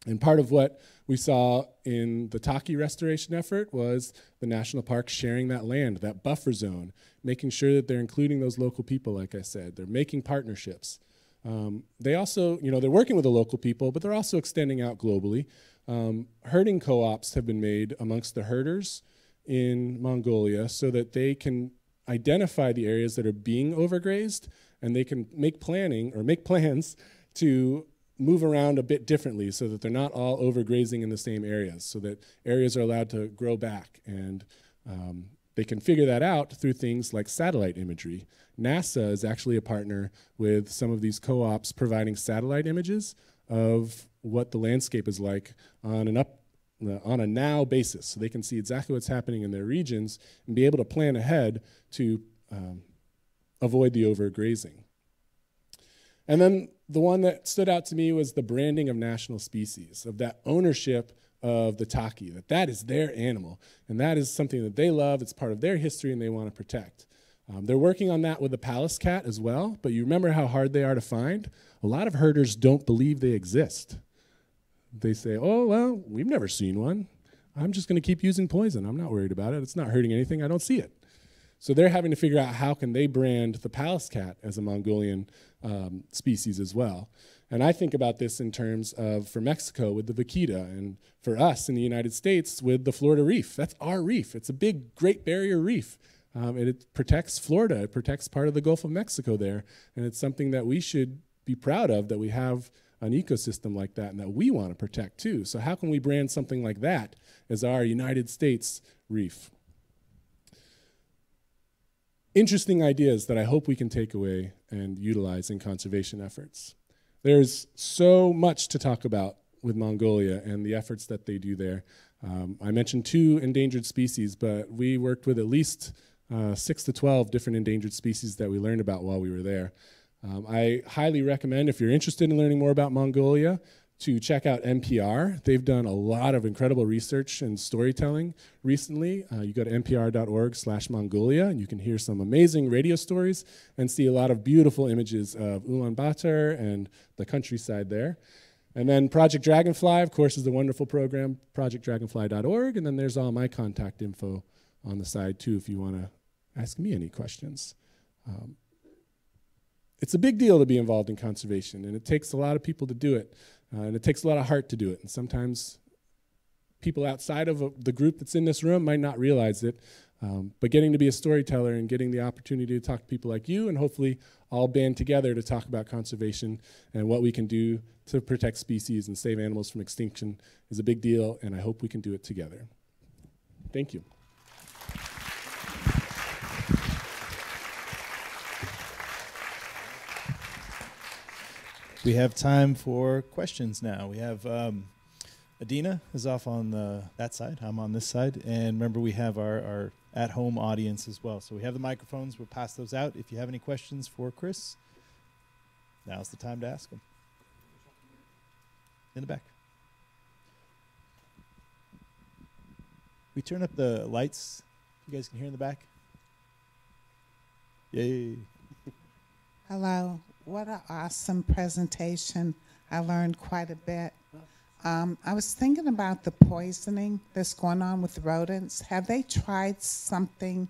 And part of what we saw in the Taki restoration effort was the national park sharing that land, that buffer zone, making sure that they're including those local people, like I said. They're making partnerships. Um, they also, you know, they're working with the local people, but they're also extending out globally. Um, herding co-ops have been made amongst the herders in Mongolia so that they can identify the areas that are being overgrazed and they can make planning or make plans to move around a bit differently so that they're not all overgrazing in the same areas, so that areas are allowed to grow back. And um, they can figure that out through things like satellite imagery. NASA is actually a partner with some of these co ops providing satellite images of what the landscape is like on an up uh, on a now basis so they can see exactly what's happening in their regions and be able to plan ahead to um, avoid the overgrazing. And then the one that stood out to me was the branding of national species, of that ownership of the taki, that that is their animal, and that is something that they love, it's part of their history, and they want to protect. Um, they're working on that with the Pallas cat as well, but you remember how hard they are to find? A lot of herders don't believe they exist. They say, oh, well, we've never seen one. I'm just going to keep using poison. I'm not worried about it. It's not hurting anything. I don't see it. So they're having to figure out how can they brand the Pallas cat as a Mongolian um, species as well. And I think about this in terms of for Mexico with the vaquita, and for us in the United States with the Florida Reef. That's our reef. It's a big Great Barrier Reef. Um, and it protects Florida. It protects part of the Gulf of Mexico there. And it's something that we should be proud of that we have an ecosystem like that and that we want to protect too. So, how can we brand something like that as our United States reef? Interesting ideas that I hope we can take away and utilize in conservation efforts. There's so much to talk about with Mongolia and the efforts that they do there. Um, I mentioned two endangered species, but we worked with at least uh, six to 12 different endangered species that we learned about while we were there. Um, I highly recommend, if you're interested in learning more about Mongolia, to check out NPR. They've done a lot of incredible research and storytelling recently. Uh, you go to npr.org slash Mongolia, and you can hear some amazing radio stories and see a lot of beautiful images of Ulaanbaatar and the countryside there. And then Project Dragonfly, of course, is a wonderful program, projectdragonfly.org. And then there's all my contact info on the side, too, if you want to ask me any questions. Um, it's a big deal to be involved in conservation, and it takes a lot of people to do it, uh, and it takes a lot of heart to do it. And sometimes people outside of the group that's in this room might not realize it, um, but getting to be a storyteller and getting the opportunity to talk to people like you, and hopefully all band together to talk about conservation and what we can do to protect species and save animals from extinction is a big deal, and I hope we can do it together. Thank you. We have time for questions now. We have um, Adina is off on the, that side. I'm on this side. And remember, we have our, our at home audience as well. So we have the microphones. We'll pass those out. If you have any questions for Chris, now's the time to ask them. In the back. We turn up the lights. You guys can hear in the back. Yay. Hello. What an awesome presentation. I learned quite a bit. Um, I was thinking about the poisoning that's going on with rodents. Have they tried something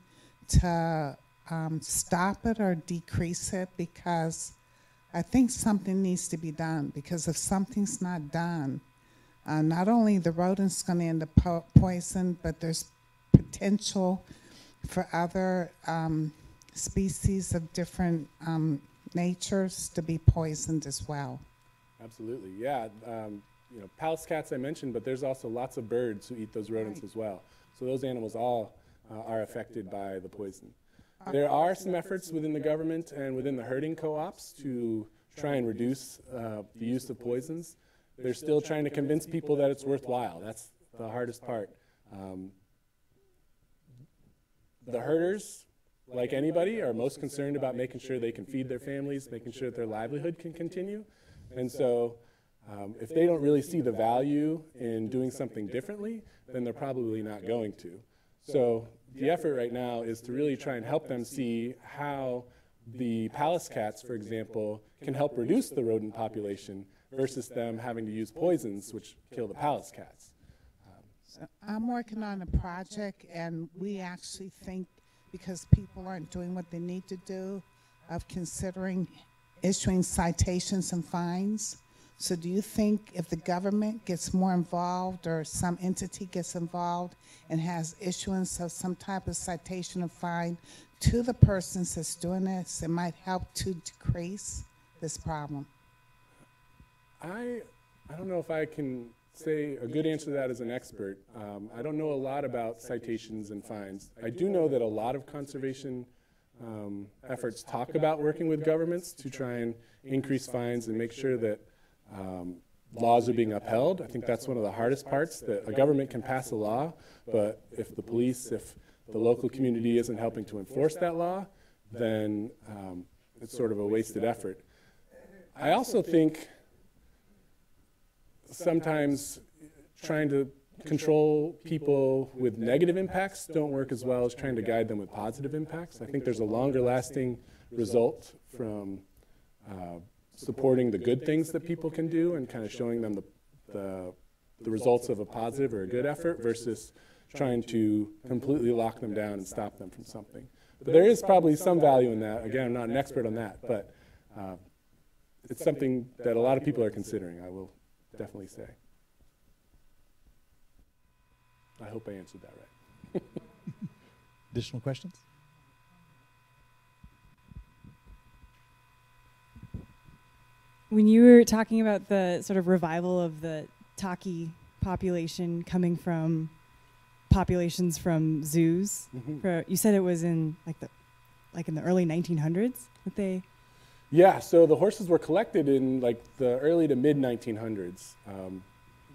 to um, stop it or decrease it? Because I think something needs to be done. Because if something's not done, uh, not only the rodents going to end up po- poisoned, but there's potential for other um, species of different um, natures to be poisoned as well. Absolutely, yeah. Um, you know, Pallas cats I mentioned, but there's also lots of birds who eat those rodents Right. as well. So those animals all uh, are affected by the poison. There are some efforts within the government and within the herding co-ops to try and reduce uh, the use of poisons. They're still trying to convince people that it's worthwhile. That's the hardest part. Um, the herders, like anybody, are most concerned about making sure they can feed their families, making sure that their livelihood can continue. And so, um, if they don't really see the value in doing something differently, then they're probably not going to. So, the effort right now is to really try and help them see how the Pallas cats, for example, can help reduce the rodent population versus them having to use poisons which kill the Pallas cats. I'm working on a project, and we actually think because people aren't doing what they need to do, of considering issuing citations and fines. So, do you think if the government gets more involved or some entity gets involved and has issuance of some type of citation or fine to the persons that's doing this, it might help to decrease this problem? I, I don't know if I can say a good answer to that as an expert. Um, I don't know a lot about citations and fines. I do know that a lot of conservation um, efforts talk about working with governments to try and increase fines and make sure that um, laws are being upheld. I think that's one of the hardest parts, that a government can pass a law, but if the police, if the local community isn't helping to enforce that law, then um, it's sort of a wasted effort. I also think sometimes trying to control people with negative impacts don't work as well as trying to guide them with positive impacts. I think there's a longer lasting result from uh, supporting the good things that people can do and kind of showing them the, the, the results of a positive or a good effort versus trying to completely lock them down and stop them from something. But there is probably some value in that. Again, I'm not an expert on that, but uh, it's something that a lot of people are considering, I will definitely say. I hope I answered that right. Additional questions? When you were talking about the sort of revival of the Taki population coming from populations from zoos, Mhm. for, you said it was in like the like in the early 1900s that they Yeah, so the horses were collected in like the early to mid 1900s um,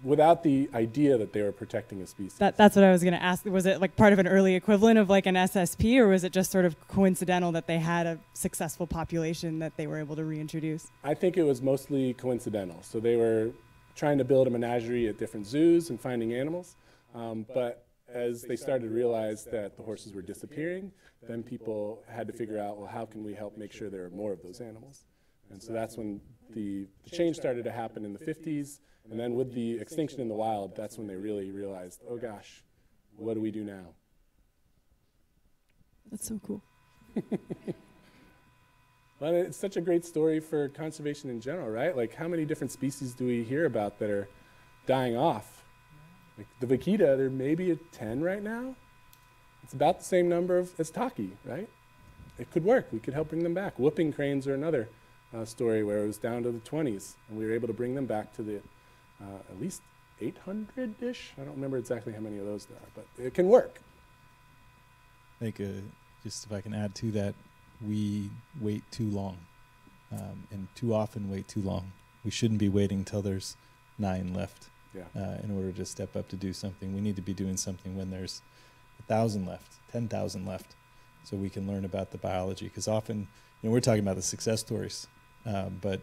without the idea that they were protecting a species. that that's what I was going to ask was it like part of an early equivalent of like an SSP or was it just sort of coincidental that they had a successful population that they were able to reintroduce? I think it was mostly coincidental. So they were trying to build a menagerie at different zoos and finding animals. Um, but as they started to realize that the horses were disappearing, then people had to figure out, well, how can we help make sure there are more of those animals? And so that's when the, the change started to happen in the 50s. And then with the extinction in the wild, that's when they really realized, oh gosh, what do we do now? That's so cool. Well, it's such a great story for conservation in general, right? Like, how many different species do we hear about that are dying off? Like the vaquita, there may be a 10 right now. It's about the same number of, as taki, right? It could work. We could help bring them back. Whooping cranes are another uh, story where it was down to the 20s, and we were able to bring them back to the uh, at least 800-ish. I don't remember exactly how many of those there are, but it can work. I think, uh, just if I can add to that, we wait too long, um, and too often wait too long. We shouldn't be waiting until there's nine left Yeah. uh, in order to step up to do something. We need to be doing something when there's a thousand left, ten thousand left, so we can learn about the biology. Because often, you know, we're talking about the success stories, um, but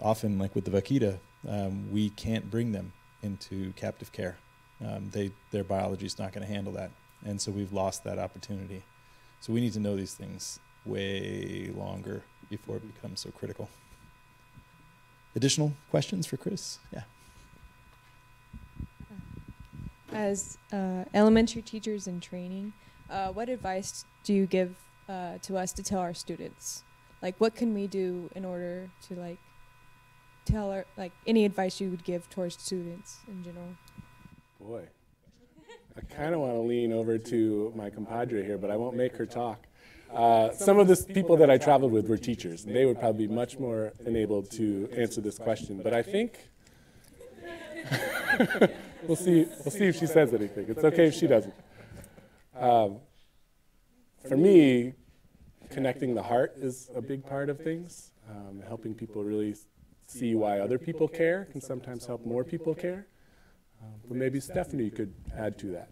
often, like with the vaquita, um, we can't bring them into captive care. Um, they their biology is not going to handle that, and so we've lost that opportunity. So we need to know these things way longer before it becomes so critical. Additional questions for Chris? Yeah. As uh, elementary teachers in training, uh, what advice do you give uh, to us to tell our students? Like, what can we do in order to like tell our like any advice you would give towards students in general? Boy, I kind of want to lean over to my compadre here, but I won't make her talk. Uh, some of the people that I traveled with were teachers, and they would probably be much more enabled to answer this question. But I think we'll see. We'll see if she says anything. It's okay if she doesn't. Um, for me, connecting the heart is a big part of things. Um, helping people really see why other people care can sometimes help more people care. Um, but maybe Stephanie could add to that.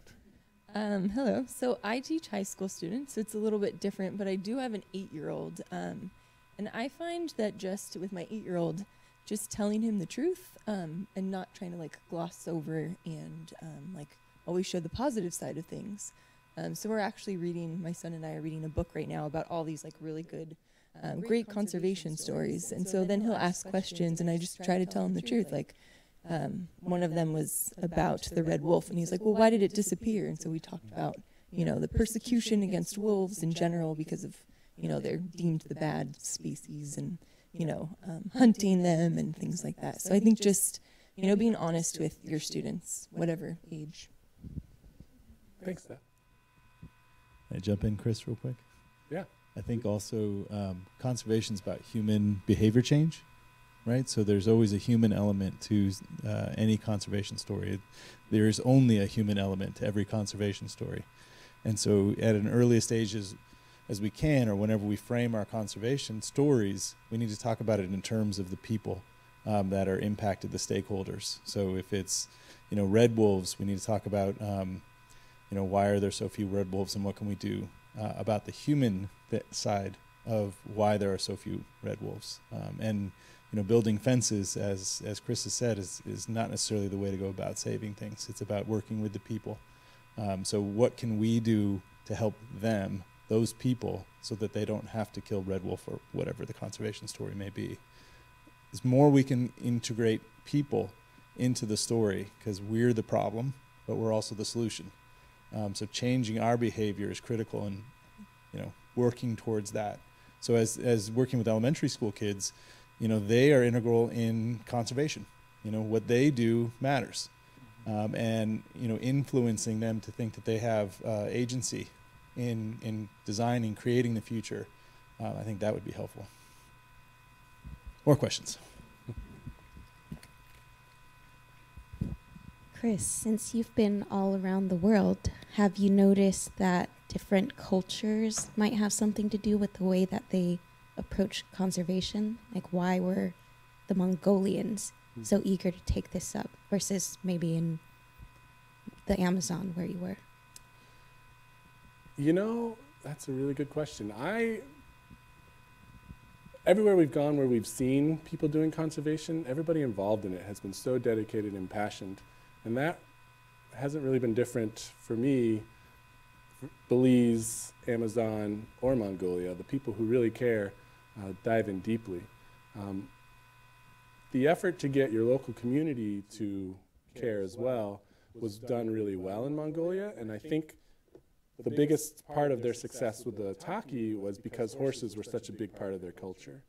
Um, hello. So I teach high school students. It's a little bit different, but I do have an eight-year-old, um, and I find that just with my eight-year-old, just telling him the truth um, and not trying to like gloss over and um, like always show the positive side of things. Um, so we're actually reading. My son and I are reading a book right now about all these like really good, um, great conservation stories. And so then he'll ask questions, and I just try to tell him the truth, like. Um, one of them was about the red wolf, and he's like, "Well, why did it disappear?" And so we talked about, you know, the persecution against wolves in general because of, you know, they're deemed the bad species, and you know, um, hunting them and things like that. So I think just, you know, being honest with your students, whatever age. Thanks, Steph. Can I jump in, Chris, real quick? Yeah. I think also um, conservation is about human behavior change, right? So there's always a human element to uh, any conservation story. There is only a human element to every conservation story. And so at an earliest age as, we can, or whenever we frame our conservation stories, we need to talk about it in terms of the people um, that are impacted, the stakeholders. So if it's, you know, red wolves, we need to talk about, um, you know, why are there so few red wolves and what can we do uh, about the human side of why there are so few red wolves. Um, and you know, building fences, as as Chris has said, is is not necessarily the way to go about saving things. It's about working with the people. Um, so what can we do to help them, those people, so that they don't have to kill red wolf or whatever the conservation story may be? There's more we can integrate people into the story because we're the problem, but we're also the solution. Um, so changing our behavior is critical, and you know, working towards that. So as as working with elementary school kids, you know, they are integral in conservation. You know, what they do matters, um, and you know, influencing them to think that they have uh, agency in in designing, creating the future. Uh, I think that would be helpful. More questions? Chris, since you've been all around the world, have you noticed that different cultures might have something to do with the way that they approach conservation? Like, why were the Mongolians so eager to take this up versus maybe in the Amazon where you were? You know, that's a really good question. I everywhere we've gone where we've seen people doing conservation, everybody involved in it has been so dedicated and impassioned, and that hasn't really been different for me. Belize, Amazon, or Mongolia, the people who really care uh, dive in deeply. Um, the effort to get your local community to care as well was done really well in Mongolia, and I think the biggest part of their success with the Taki was because horses were such a big part of their culture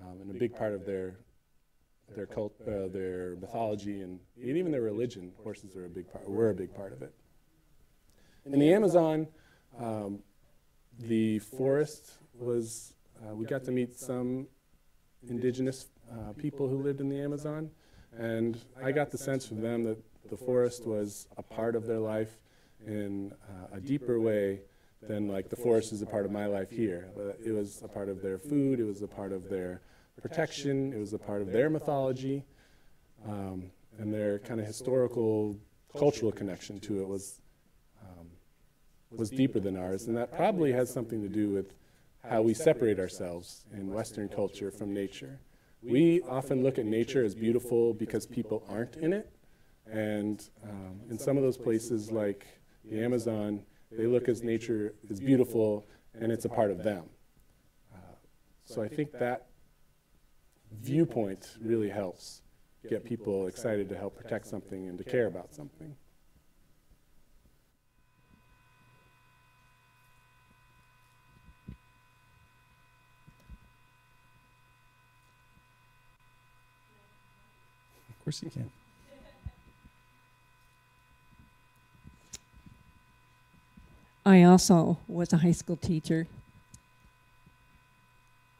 um, and a big part of their their cult, uh, their mythology, and, and even their religion. Horses are a big part. Were a big part of it. In the Amazon, um, the forest was. Uh, we got to meet some indigenous uh, people who lived in the Amazon, and I got the sense from them that the forest was a part of their life in uh, a deeper way than like the forest is a part of my life here. But it was a part of their food. It was a part of their protection. It was a part of their mythology, um, and their kind of historical, cultural connection to it was um, was deeper than ours, and that probably has something to do with how we separate ourselves in Western culture from nature. We often look at nature as beautiful because people aren't in it, and um, in some of those places, like the Amazon, they look as nature is beautiful and it's a part of them. Uh, so I think that viewpoint really helps get people excited to help protect something and to care about something. Of course you can. I also was a high school teacher.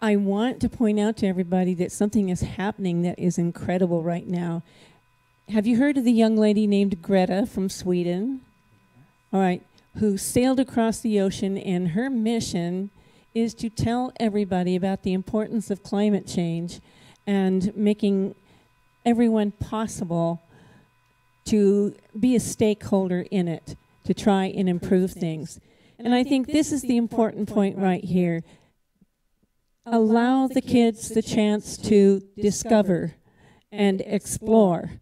I want to point out to everybody that something is happening that is incredible right now. Have you heard of the young lady named Greta from Sweden? All right, who sailed across the ocean, and her mission is to tell everybody about the importance of climate change and making everyone possible to be a stakeholder in it, to try and improve things. And I think this is the important point right here. Allow the kids the chance to discover and explore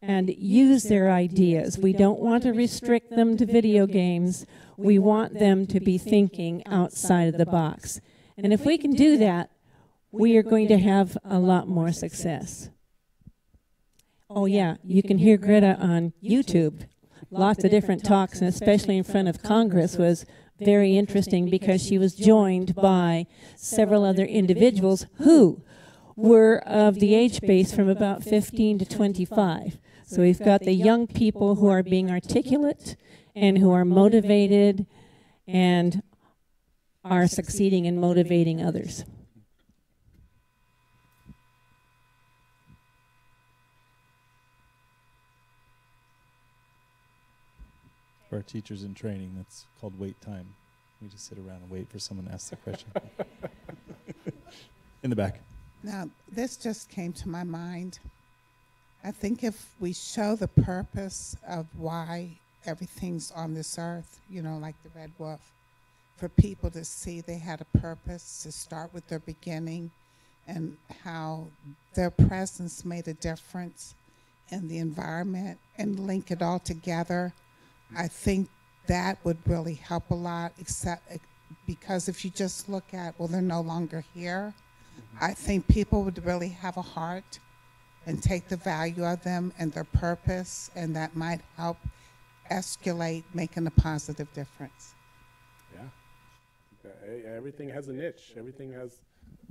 and use their ideas. We don't want to restrict them to video games. We want them to be thinking outside of the box. And if we can do that, we are going to have a lot more success. Oh, yeah, you can hear Greta on YouTube. Lots of different talks, and especially in front of Congress, was very interesting because she was joined by several other individuals who were of the age base from about 15 to 25. So we've got the young people who are being articulate and who are motivated and are succeeding in motivating others. Our teachers in training, that's called wait time. We just sit around and wait for someone to ask the question. in the back. Now, this just came to my mind. I think if we show the purpose of why everything's on this earth, you know, like the Red Wolf, for people to see they had a purpose, to start with their beginning, and how their presence made a difference in the environment, and link it all together, I think that would really help a lot, except because if you just look at, well, they're no longer here, I think people would really have a heart and take the value of them and their purpose, and that might help escalate making a positive difference. Yeah. Everything has a niche. Everything has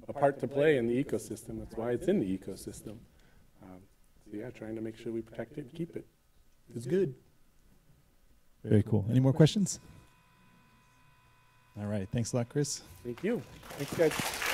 a part to play in the ecosystem. That's why it's in the ecosystem. Um, so yeah, trying to make sure we protect it and keep it. it is good. Very cool. Any more questions? All right. Thanks a lot, Chris. Thank you. Thanks, guys.